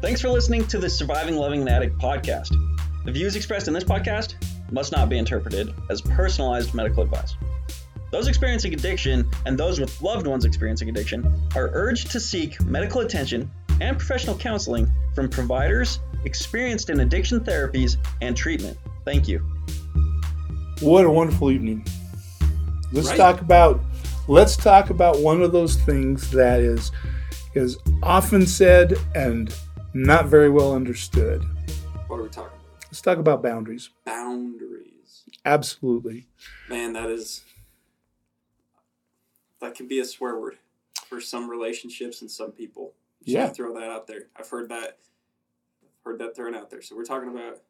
Thanks for listening to the Surviving Loving an Addict podcast. The views expressed in this podcast must not be interpreted as personalized medical advice. Those experiencing addiction and those with loved ones experiencing addiction are urged to seek medical attention and professional counseling from providers experienced in addiction therapies and treatment. Thank you. What a wonderful evening. Let's Right. talk about let's talk about one of those things that is is often said and not very well understood. What are we talking about? Let's talk about boundaries. Boundaries. Absolutely. Man, that is that can be a swear word for some relationships and some people. Just Yeah. throw that out there. I've heard that heard that thrown out there. So we're talking about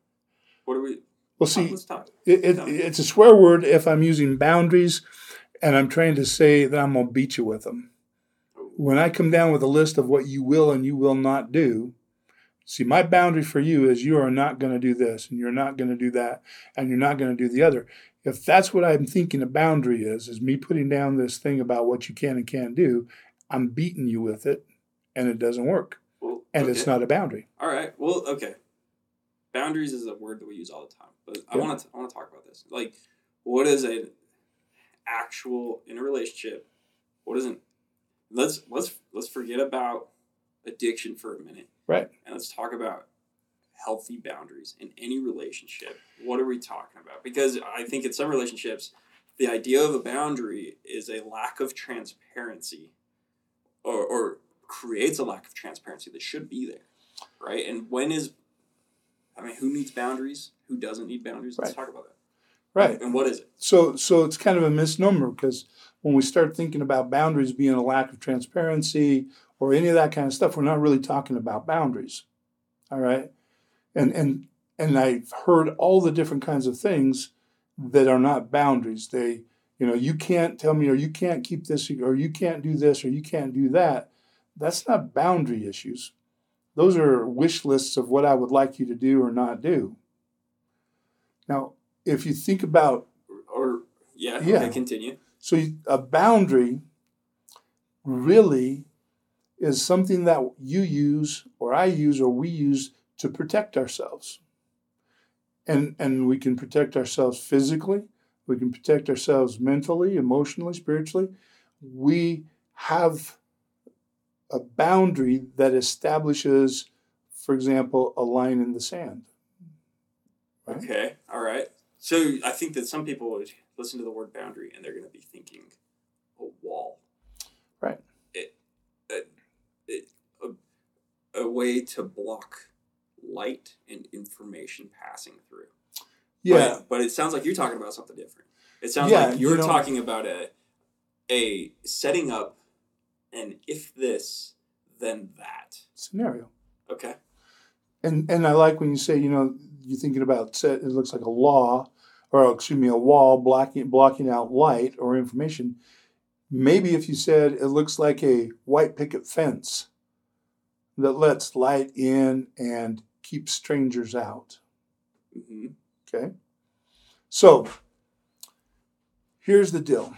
what are we Well, see, let's talk. it, it, it's a swear word if I'm using boundaries and I'm trying to say that I'm going to beat you with them. Oh. When I come down with a list of what you will and you will not do, see, my boundary for you is you are not going to do this and you're not going to do that and you're not going to do the other. If that's what I'm thinking a boundary is, is me putting down this thing about what you can and can't do, I'm beating you with it and it doesn't work. Well, And it's not a boundary. All right. Well, okay. Boundaries is a word that we use all the time, but I want to I want to talk about this. Like, what is an actual in a relationship? What isn't? Let's let's let's forget about addiction for a minute, Right. and let's talk about healthy boundaries in any relationship. What are we talking about? Because I think in some relationships, the idea of a boundary is a lack of transparency, or, or creates a lack of transparency that should be there, right? And when is, I mean, who needs boundaries? Who doesn't need boundaries? Let's Right. talk about that. Right. And what is it? So, so it's kind of a misnomer because when we start thinking about boundaries being a lack of transparency or any of that kind of stuff, we're not really talking about boundaries. All right, and and and I've heard all the different kinds of things that are not boundaries. They, you know, you can't tell me, or you can't keep this, or you can't do this, or you can't do that. That's not boundary issues. Those are wish lists of what I would like you to do or not do. Now, if you think about Or yeah, Yeah. okay, continue. So a boundary really is something that you use or I use or we use to protect ourselves. And and we can protect ourselves physically, we can protect ourselves mentally, emotionally, spiritually. We have a boundary that establishes, for example, a line in the sand. Right? Okay, all right. So I think that some people would listen to the word boundary and they're going to be thinking a wall. Right. It, it, it, a, a way to block light and information passing through. Yeah. But, but it sounds like you're talking about something different. It sounds Yeah, like you're you talking about a a setting up an if this then that. Scenario. Okay. And and I like when you say, you know, you're thinking about set. It looks like a law, or excuse me, a wall blocking blocking out light or information. Maybe if you said it looks like a white picket fence that lets light in and keeps strangers out. hmm Okay. So here's the deal.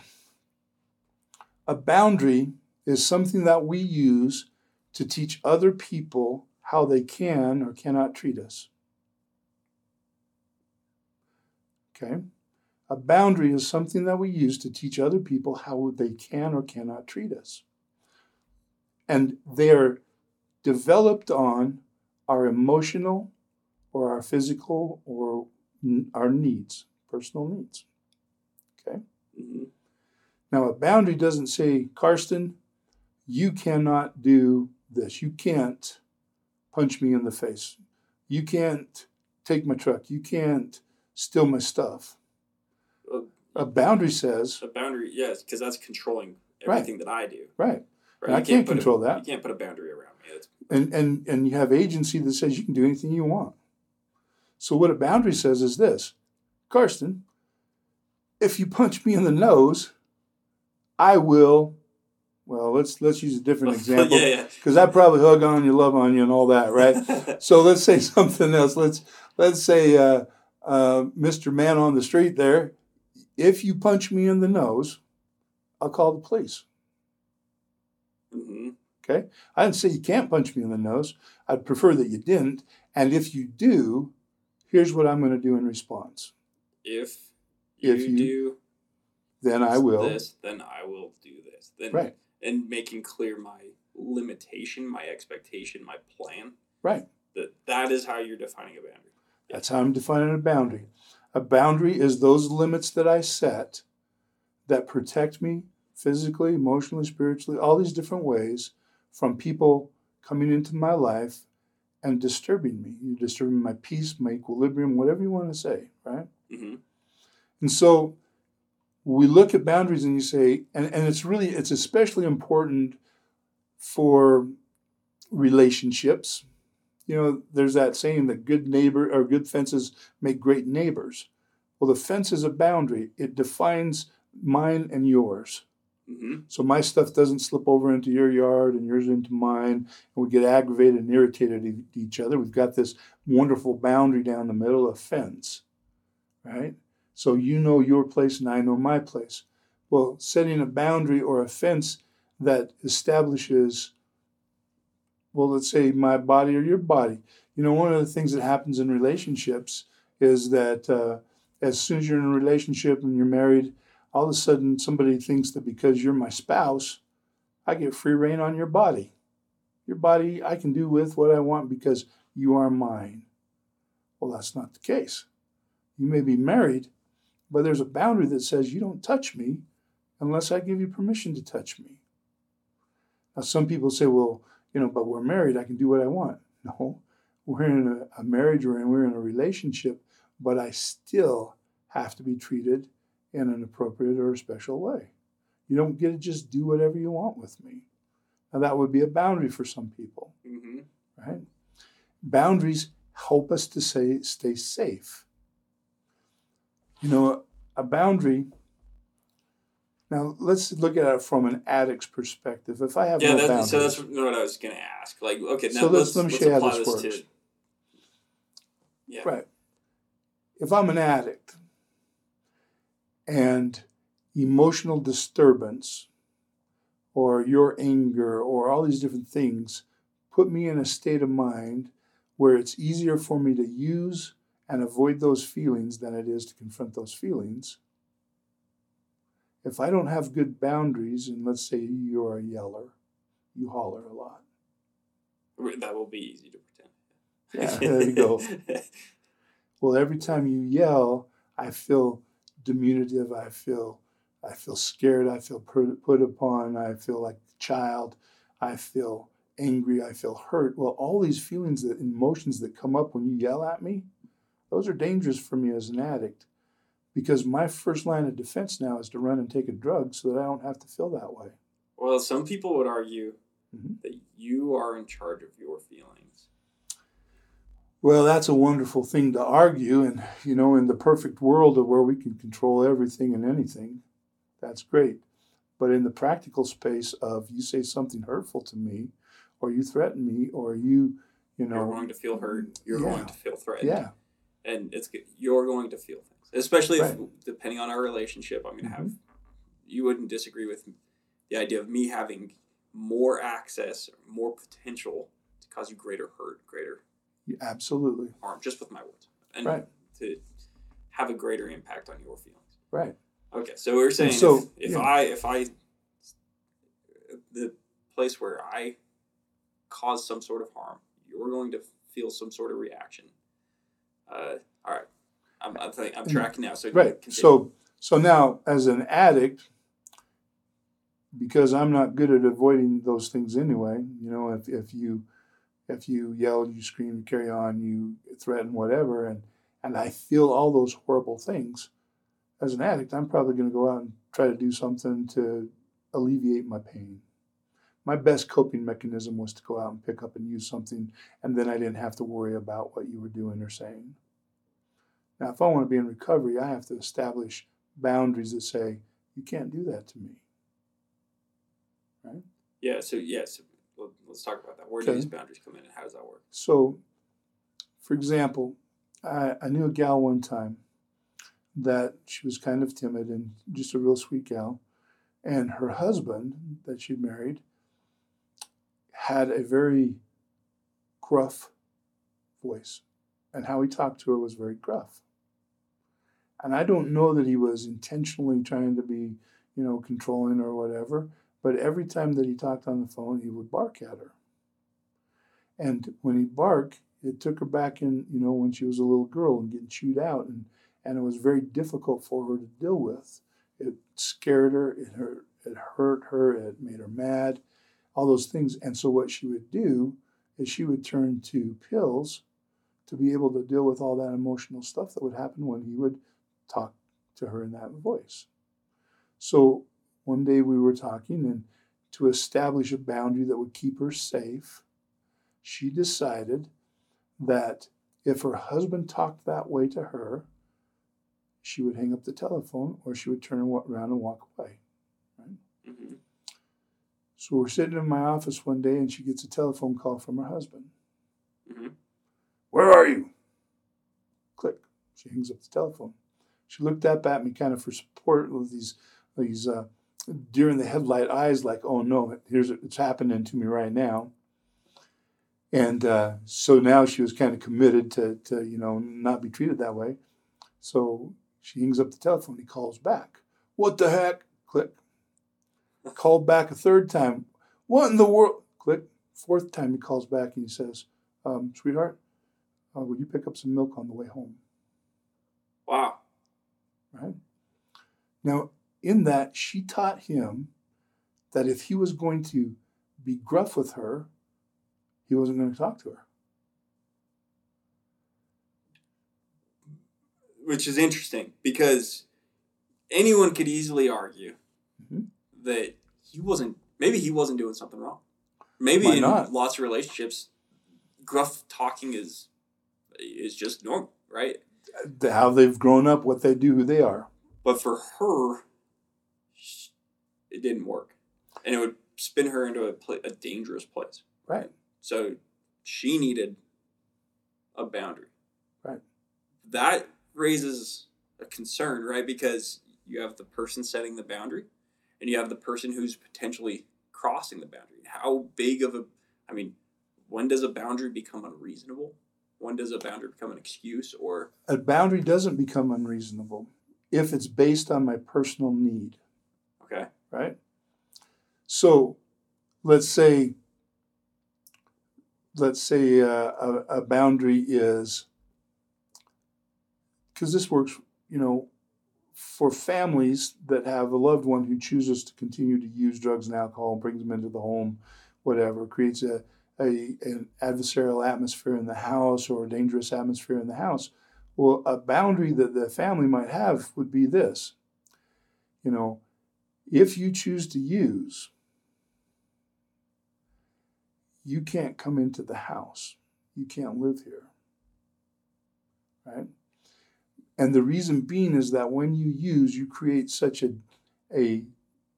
A boundary is something that we use to teach other people how they can or cannot treat us. Okay? A boundary is something that we use to teach other people how they can or cannot treat us. And they are developed on our emotional or our physical or our needs, personal needs. Okay? hmm Now, a boundary doesn't say, Karsten, you cannot do this. You can't punch me in the face. You can't take my truck. You can't steal my stuff. Well, A boundary says, A boundary, yes, because that's controlling Right. everything that I do. right, Right? I You can't put a- control that. You can't put a boundary around me. And, and, and you have agency that says you can do anything you want. So, what a boundary says is this Karsten, if you punch me in the nose, I will. Well, let's let's use a different example yeah, because I probably hug on you, love on you, and all that, right? so let's say something else. Let's let's say, uh, uh, Mr. Man on the street there, if you punch me in the nose, I'll call the police. hmm Okay? I didn't say you can't punch me in the nose. I'd prefer that you didn't. And if you do, here's what I'm going to do in response. If you, If you- do Then I will. this, then I will do this. Then Right. and making clear my limitation, my expectation, my plan. Right. That that is how you're defining a boundary. That's how I'm defining a boundary. A boundary is those limits that I set that protect me physically, emotionally, spiritually, all these different ways from people coming into my life and disturbing me. You're disturbing my peace, my equilibrium, whatever you want to say, right? hmm And so we look at boundaries and you say, and, and it's really, it's especially important for relationships. You know, there's that saying that good neighbor or good fences make great neighbors. Well, the fence is a boundary. It defines mine and yours. hmm So my stuff doesn't slip over into your yard and yours into mine, and we get aggravated and irritated at each other. We've got this wonderful boundary down the middle, a fence, right? So you know your place and I know my place. Well, setting a boundary or a fence that establishes, well, let's say my body or your body. You know, one of the things that happens in relationships is that uh, as soon as you're in a relationship and you're married, all of a sudden somebody thinks that because you're my spouse, I get free reign on your body. Your body I can do with what I want because you are mine. Well, that's not the case. You may be married, but there's a boundary that says you don't touch me unless I give you permission to touch me. Now, some people say, well, you know, but we're married, I can do what I want. No, we're in a, a marriage or we're in a relationship, but I still have to be treated in an appropriate or a special way. You don't get to just do whatever you want with me. Now, that would be a boundary for some people, hmm right? Boundaries help us to say, stay safe. You know, a boundary. Now, let's look at it from an addict's perspective. If I have Yeah, no that, boundaries, so that's what I was going to ask. Like, okay, now So let's, let me show you how this, works. to. Yeah. Right. If I'm an addict and emotional disturbance or your anger or all these different things put me in a state of mind where it's easier for me to use and avoid those feelings than it is to confront those feelings. If I don't have good boundaries, and let's say you're a yeller, you holler a lot. That will be easy to pretend. Yeah, there you go. Well, every time you yell, I feel diminutive. I feel, I feel scared. I feel put, put upon. I feel like a child. I feel angry. I feel hurt. Well, all these feelings, that emotions that come up when you yell at me, those are dangerous for me as an addict, because my first line of defense now is to run and take a drug so that I don't have to feel that way. well, some people would argue Mhm. that you are in charge of your feelings. Well, that's a wonderful thing to argue. And, you know, in the perfect world of where we can control everything and anything, that's great. But in the practical space of you say something hurtful to me, or you threaten me, or you, you know. You're going to feel hurt. You're Yeah. going to feel threatened. yeah, and it's. You're going to feel especially if, depending on our relationship. I'm going to have. Mhm. You wouldn't disagree with the idea of me having more access, more potential to cause you greater hurt, greater you- absolutely. harm, just with my words, and Right. to have a greater impact on your feelings. Right. Okay, so we're saying so, if, if yeah. I if I the place where I cause some sort of harm, you're going to feel some sort of reaction. Uh, all right, I'm I'm, think, I'm mm. tracking now. So Right. continue. So, so now as an addict, because I'm not good at avoiding those things anyway, you know, if, if you if you yell, you scream, you carry on, you threaten, whatever, and and I feel all those horrible things, as an addict, I'm probably going to go out and try to do something to alleviate my pain. My best coping mechanism was to go out and pick up and use something, and then I didn't have to worry about what you were doing or saying. Now, if I want to be in recovery, I have to establish boundaries that say, you can't do that to me. Right? Yeah, so yes, let, let's talk about that. Where do these boundaries come in, and how does that work? So, for example, I, I knew a gal one time that she was kind of timid and just a real sweet gal. And her husband that she married had a very gruff voice, and how he talked to her was very gruff. And I don't know that he was intentionally trying to be, you know, controlling or whatever, but every time that he talked on the phone, he would bark at her. And when he barked, it took her back in, you know, when she was a little girl and getting chewed out, and and it was very difficult for her to deal with. It scared her, it hurt, it hurt her, it made her mad, all those things. And so what she would do is she would turn to pills to be able to deal with all that emotional stuff that would happen when he would talk to her in that voice. So one day we were talking, and to establish a boundary that would keep her safe, she decided that if her husband talked that way to her, she would hang up the telephone or she would turn around and walk away. Right? Mm-hmm. So we're sitting in my office one day and she gets a telephone call from her husband. Mm-hmm. Where are you? Click. She hangs up the telephone. She looked up at me kind of for support with these these uh, deer in the headlight eyes, like, "Oh no, here's it's happening to me right now." And uh, so now she was kind of committed to, to, you know, not be treated that way. So she hangs up the telephone. He calls back. What the heck? Click. Called back a third time. What in the world? Click. Fourth time he calls back and he says, um, sweetheart, uh, would you pick up some milk on the way home? Wow. Right? Now, in that, she taught him that if he was going to be gruff with her, he wasn't going to talk to her. Which is interesting because anyone could easily argue mm-hmm. that he wasn't, maybe he wasn't doing something wrong. Maybe Why in not? lots of relationships, gruff talking is is just normal, right? How they've grown up, what they do, who they are. But for her, it didn't work, and it would spin her into a, a dangerous place. Right. So she needed a boundary. Right. That raises a concern, right? Because you have the person setting the boundary and you have the person who's potentially crossing the boundary. How big of a, I mean, when does a boundary become unreasonable? When does a boundary become an excuse or? A boundary doesn't become unreasonable if it's based on my personal need. Okay. Right? So let's say let's say uh, a, a boundary is because this works, you know, for families that have a loved one who chooses to continue to use drugs and alcohol, brings them into the home, whatever, creates a, a an adversarial atmosphere in the house or a dangerous atmosphere in the house. Well, a boundary that the family might have would be this. You know, if you choose to use, you can't come into the house. You can't live here. Right? And the reason being is that when you use, you create such a, a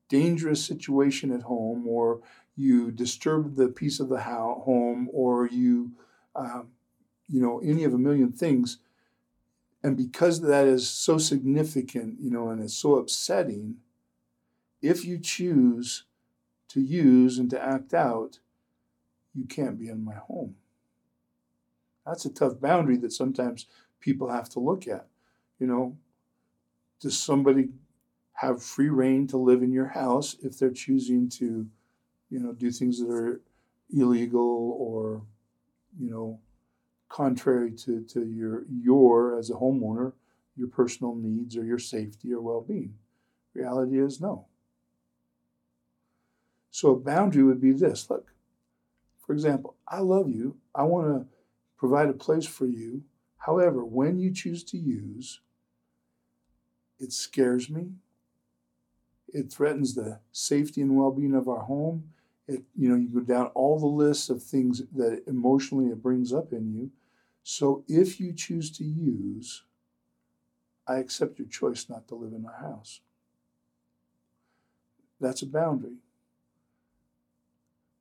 dangerous situation at home, or you disturb the peace of the home, or you, um, you know, any of a million things. And because that is so significant, you know, and it's so upsetting, if you choose to use and to act out, you can't be in my home. That's a tough boundary that sometimes people have to look at. You know, does somebody have free reign to live in your house if they're choosing to, you know, do things that are illegal or, you know, contrary to, to your your as a homeowner, your personal needs or your safety or well-being? Reality is no. So a boundary would be this look, for example, I love you. I want to provide a place for you. However, when you choose to use, it scares me. It threatens the safety and well-being of our home. It, you know, you go down all the lists of things that emotionally it brings up in you. So if you choose to use, I accept your choice not to live in my house. That's a boundary.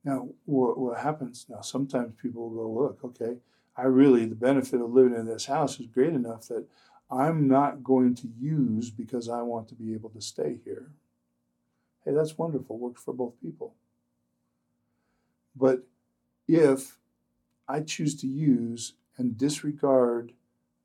Now, what, what happens now? Sometimes people will go, look, okay, I really, the benefit of living in this house is great enough that I'm not going to use because I want to be able to stay here. Hey, that's wonderful. Works for both people. But if I choose to use and disregard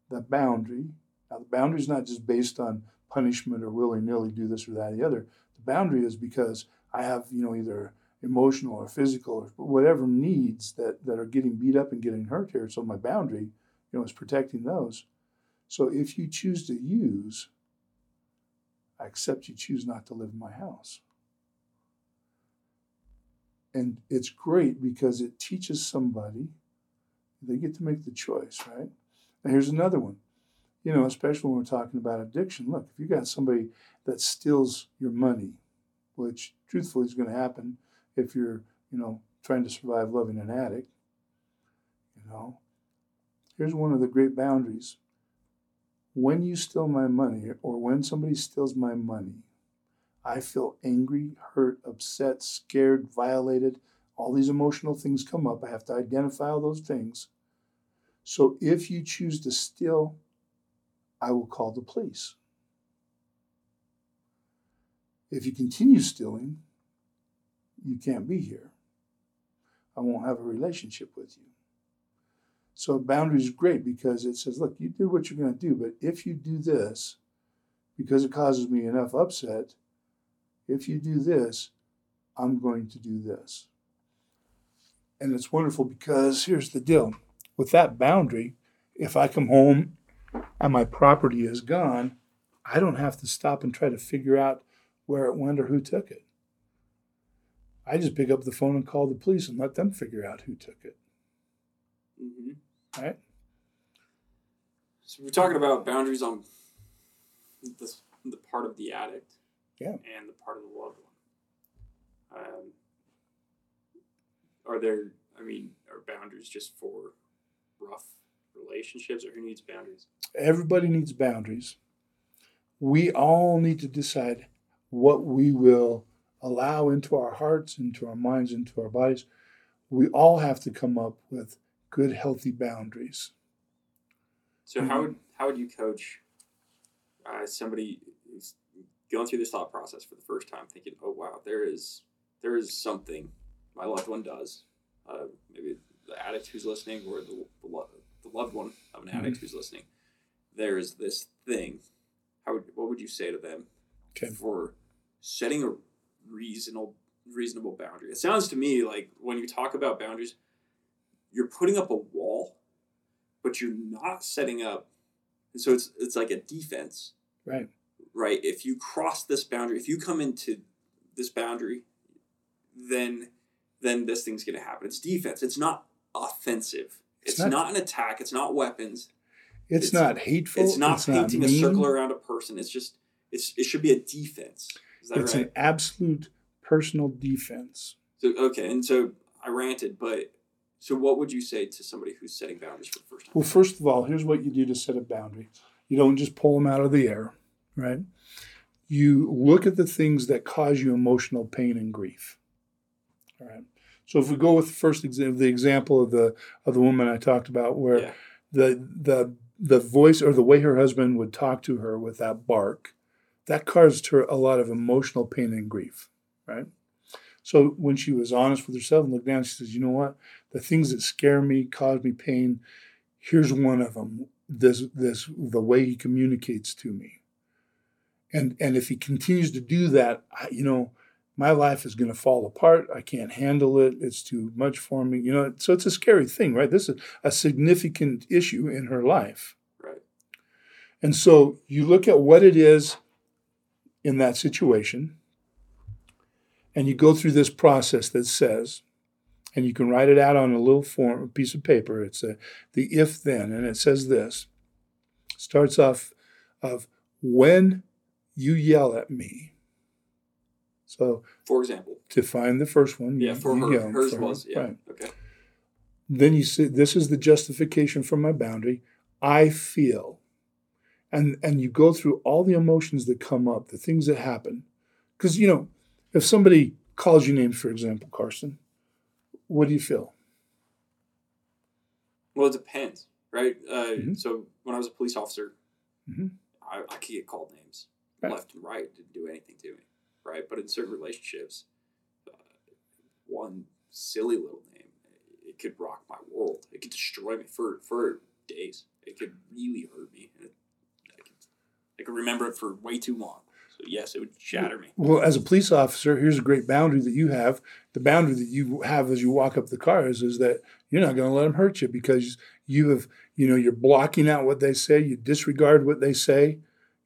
the boundary. Now, the boundary is not just based on punishment or willy nilly do this or that or the other. The boundary is because I have, you know, either emotional or physical or whatever needs that, that are getting beat up and getting hurt here. So my boundary, you know, is protecting those. So if you choose to use, I accept you choose not to live in my house. And it's great because it teaches somebody, they get to make the choice, right? And here's another one. You know, especially when we're talking about addiction. Look, if you got somebody that steals your money, which truthfully is going to happen if you're, you know, trying to survive loving an addict, you know, here's one of the great boundaries. When you steal my money or when somebody steals my money, I feel angry, hurt, upset, scared, violated. All these emotional things come up. I have to identify all those things. So if you choose to steal, I will call the police. If you continue stealing, you can't be here. I won't have a relationship with you. So boundary is great because it says, look, you do what you're going to do, but if you do this, because it causes me enough upset, if you do this, I'm going to do this. And it's wonderful because here's the deal with that boundary, if I come home and my property is gone, I don't have to stop and try to figure out where it went or who took it. I just pick up the phone and call the police and let them figure out who took it. Mm-hmm. Right? So we're talking about boundaries on the, the part of the addict yeah. and the part of the loved one. Um, are there, I mean, are boundaries just for rough relationships or who needs boundaries? Everybody needs boundaries. We all need to decide what we will allow into our hearts, into our minds, into our bodies. We all have to come up with good, healthy boundaries. So, mm-hmm. how would how would you coach uh, somebody who's going through this thought process for the first time, thinking, "Oh wow, there is there is something my loved one does. Uh, maybe the addict who's listening, or the, the, lo- the loved one of an addict mm-hmm. who's listening. There is this thing. How would what would you say to them okay. for setting a reasonable reasonable boundary? It sounds to me like when you talk about boundaries, you're putting up a wall, but you're not setting up. So it's it's like a defense, right? right? If you cross this boundary, if you come into this boundary, then then this thing's going to happen. It's defense. It's not offensive. It's, it's not, not, an attack. It's not weapons. It's, it's not hateful. It's not it's painting not a circle around a person. It's just it's it should be a defense. it's right? an absolute personal defense. So okay, and so I ranted, but so what would you say to somebody who's setting boundaries for the first time? Well, first of all, here's what you do to set a boundary. You don't just pull them out of the air right? You look at the things that cause you emotional pain and grief. All right. So if we go with the first example, the example of the of the woman I talked about, where yeah. the the the voice or the way her husband would talk to her with that bark, that caused her a lot of emotional pain and grief, right? So when she was honest with herself and looked down, she says, "You know what? The things that scare me, cause me pain. Here's one of them. This this the way he communicates to me and and if he continues to do that you know my life is going to fall apart. I can't handle it. It's too much for me you know? So it's a scary thing right? This is a significant issue in her life. Right. And so you look at what it is in that situation and you go through this process that says and you can write it out on a little form a piece of paper. It's a, the if then and it says this. Starts off of when you yell at me. So, for example, to find the first one, yeah, for her, yell, hers for was, her. yeah, right. okay. Then you see, "This is the justification for my boundary. I feel," and and you go through all the emotions that come up, the things that happen, because you know, if somebody calls you names, for example, Karsten, what do you feel? Well, it depends, right? Uh, mm-hmm. So when I was a police officer, mm-hmm. I, I could get called names right. left and right didn't do anything to me, right? But in certain relationships, uh, one silly little name, it could rock my world. It could destroy me for for days. It could really hurt me. It, I, could, I could remember it for way too long. So yes, it would shatter me. Well, as a police officer, here's a great boundary that you have. The boundary that you have as you walk up the cars is that you're not going to let them hurt you because you have, you know, you're blocking out what they say. You disregard what they say.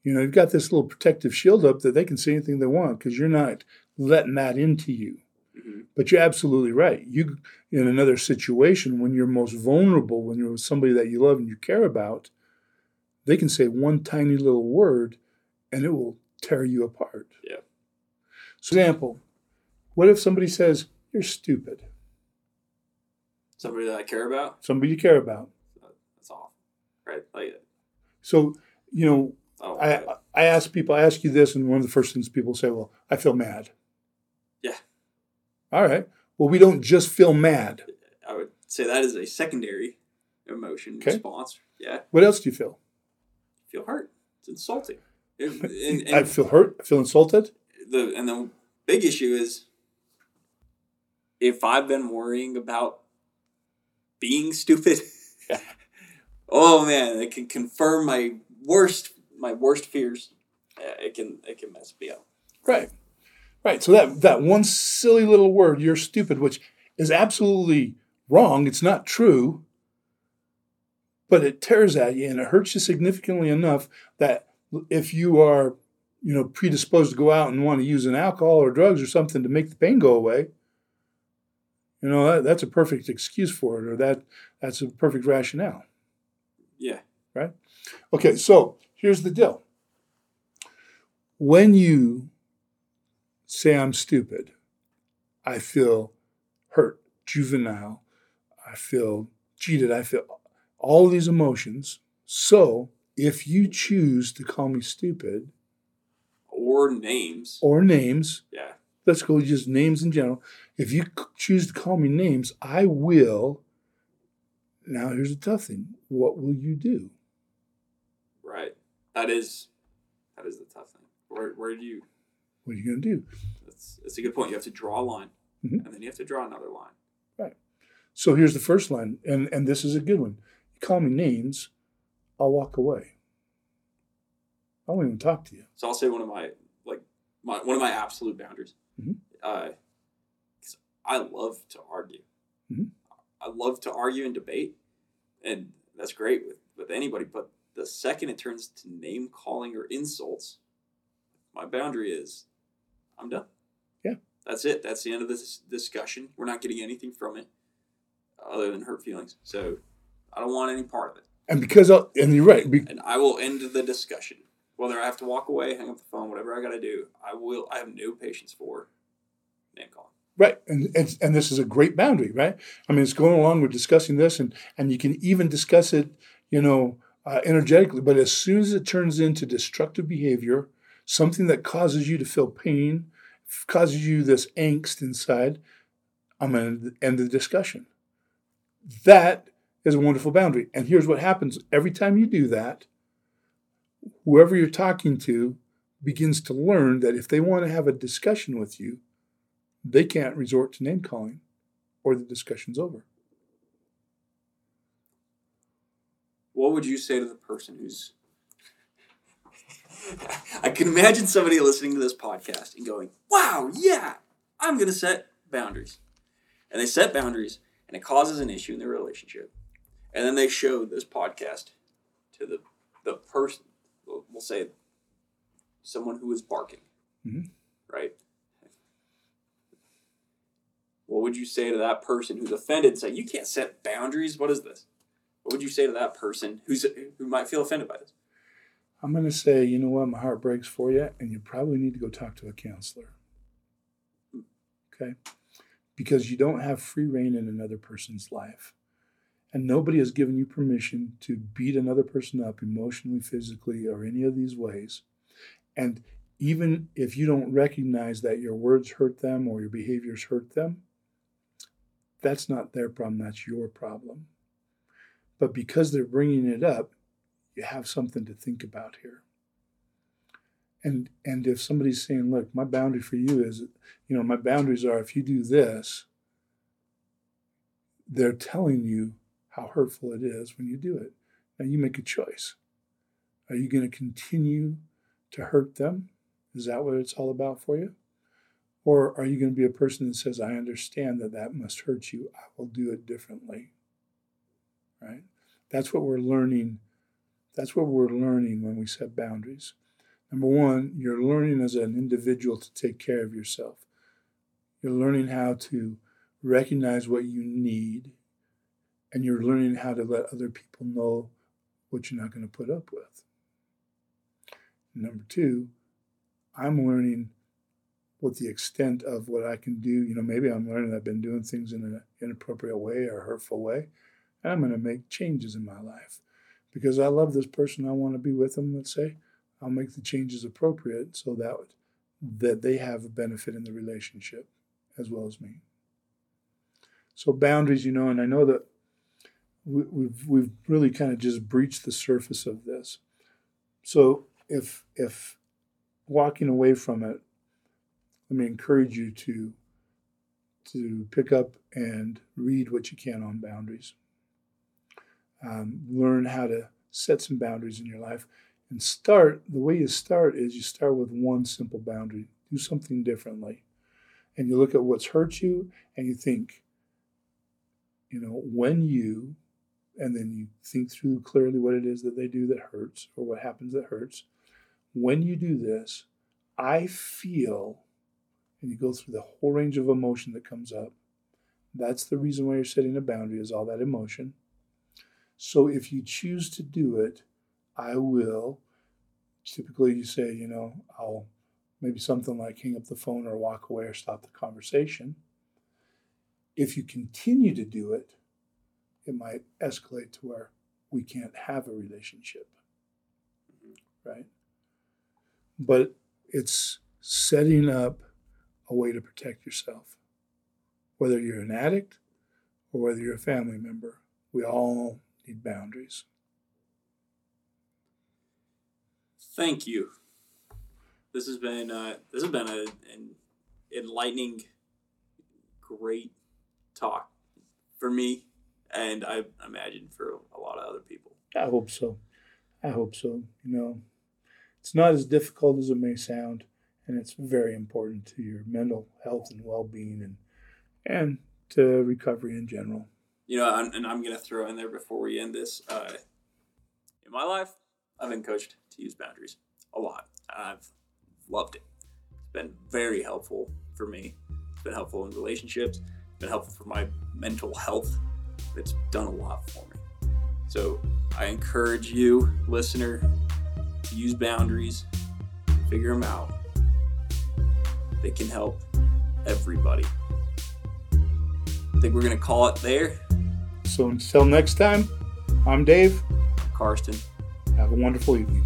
You know, you've got this little protective shield up that they can say anything they want because you're not letting that into you. hmm But you're absolutely right. You, in another situation, when you're most vulnerable, when you're with somebody that you love and you care about, they can say one tiny little word, and it will tear you apart. Yeah. So, example, what if somebody says you're stupid? Somebody that I care about, Somebody you care about. that's awful, right? Like, So, you know, Oh, I I. I ask people, I ask you this, and one of the first things people say, well, I feel mad. Yeah. All right. Well, we don't just feel mad. I would say that is a secondary emotion Okay. response. Yeah, What else do you feel? feel hurt. It's insulting. It- and, and I feel hurt. I feel insulted. the and the big issue is if I've been worrying about being stupid. oh man, it can confirm my worst my worst fears. Uh, it can it can mess me up. Right. Right. So that that one silly little word, you're stupid, which is absolutely wrong. It's not true. But it tears at you and it hurts you significantly enough that if you are, you know, predisposed to go out and want to use an alcohol or drugs or something to make the pain go away, you know, that, that's a perfect excuse for it, or that that's a perfect rationale. Yeah. Right okay, so here's the deal. When you say I'm stupid, I feel hurt, juvenile, I feel cheated, I feel all these emotions. So if you choose to call me stupid Or names. or names, Yeah. let's go just names in general. If you choose to call me names, I will. Now, here's the tough thing what will you do? That is that is the tough thing. Where where do you What are you going to do? that's that's a good point. You have to draw a line. Mhm. And then you have to draw another line. Right. So here's the first line, and, and this is a good one. You call me names, I'll walk away. I won't even talk to you. So I'll say one of my like my one of my absolute boundaries. Mhm. Uh, I love to argue. Mhm. I love to argue and debate, and that's great with with anybody. But the second it turns to name calling or insults, my boundary is, I'm done. Yeah. that's it. That's the end of this discussion. We're not getting anything from it other than hurt feelings. So I don't want any part of it And because, I'll, and you're right, be, and I will end the discussion. Whether I have to walk away, hang up the phone, whatever I got to do, I will. I have no patience for name calling. right, and, and and this is a great boundary, right? I mean, it's going along with discussing this, and and you can even discuss it, you know, uh, energetically. But as soon as it turns into destructive behavior, something that causes you to feel pain, causes you this angst inside, I'm going to end the discussion. That is a wonderful boundary. And here's what happens every time you do that, whoever you're talking to begins to learn that if they want to have a discussion with you, they can't resort to name calling or the discussion's over. What would you say to the person who's? I can imagine somebody listening to this podcast and going, "Wow, yeah, I'm going to set boundaries," and they set boundaries, and it causes an issue in their relationship, and then they show this podcast to the the person. We'll say someone who is barking, Mhm. right? What would you say to that person who's offended? and Say, you can't set boundaries. What is this? Would you say to that person who's who might feel offended by this? I'm going to say, you know what, my heart breaks for you, and you probably need to go talk to a counselor. Okay? Because you don't have free reign in another person's life. And nobody has given you permission to beat another person up emotionally, physically, or any of these ways. And even if you don't recognize that your words hurt them or your behaviors hurt them, that's not their problem, that's your problem. But because they're bringing it up, you have something to think about here. And and if somebody's saying, "Look, my boundary for you is, you know, my boundaries are if you do this, they're telling you how hurtful it is when you do it. Now you make a choice. Are you going to continue to hurt them? Is that what it's all about for you? Or are you going to be a person that says, I understand that that must hurt you. I will do it differently. Right? That's what we're learning. That's what we're learning when we set boundaries. Number one, you're learning as an individual to take care of yourself. You're learning how to recognize what you need, and you're learning how to let other people know what you're not going to put up with. Number two, I'm learning what the extent of what I can do. You know, maybe I'm learning I've been doing things in an inappropriate way or hurtful way, I'm going to make changes in my life because I love this person. I want to be with them. Let's say I'll make the changes appropriate so that that they have a benefit in the relationship as well as me. So boundaries, you know, and I know that we, we've we've really kind of just breached the surface of this. So if if walking away from it let me encourage you to to pick up and read what you can on boundaries. Um, learn how to set some boundaries in your life and start. The way you start is you start with one simple boundary. Do something differently, and you look at what's hurt you, and you think, you know, when you, and then you think through clearly what it is that they do that hurts or what happens that hurts. When you do this, I feel and you go through the whole range of emotion that comes up. That's the reason why you're setting a boundary is all that emotion. So if you choose to do it, I will. Typically, you say, you know, I'll maybe something like hang up the phone or walk away or stop the conversation. If you continue to do it, it might escalate to where we can't have a relationship. Mm-hmm. Right? But it's setting up a way to protect yourself. Whether you're an addict or whether you're a family member, we all need boundaries. Thank you. This has been uh, this has been a, an enlightening, great talk for me, and I imagine for a lot of other people. I hope so. I hope so. You know, it's not as difficult as it may sound and it's very important to your mental health and well-being and and to recovery in general you know and i'm going to throw in there before we end this uh, in my life i've been coached to use boundaries a lot. I've loved it. It's been very helpful for me. It's been helpful in relationships. It's been helpful for my mental health. It's done a lot for me. So i encourage you listener to use boundaries. Figure them out. They can help everybody. I think we're going to call it there. So until next time, I'm Dave. Karsten. Have a wonderful evening.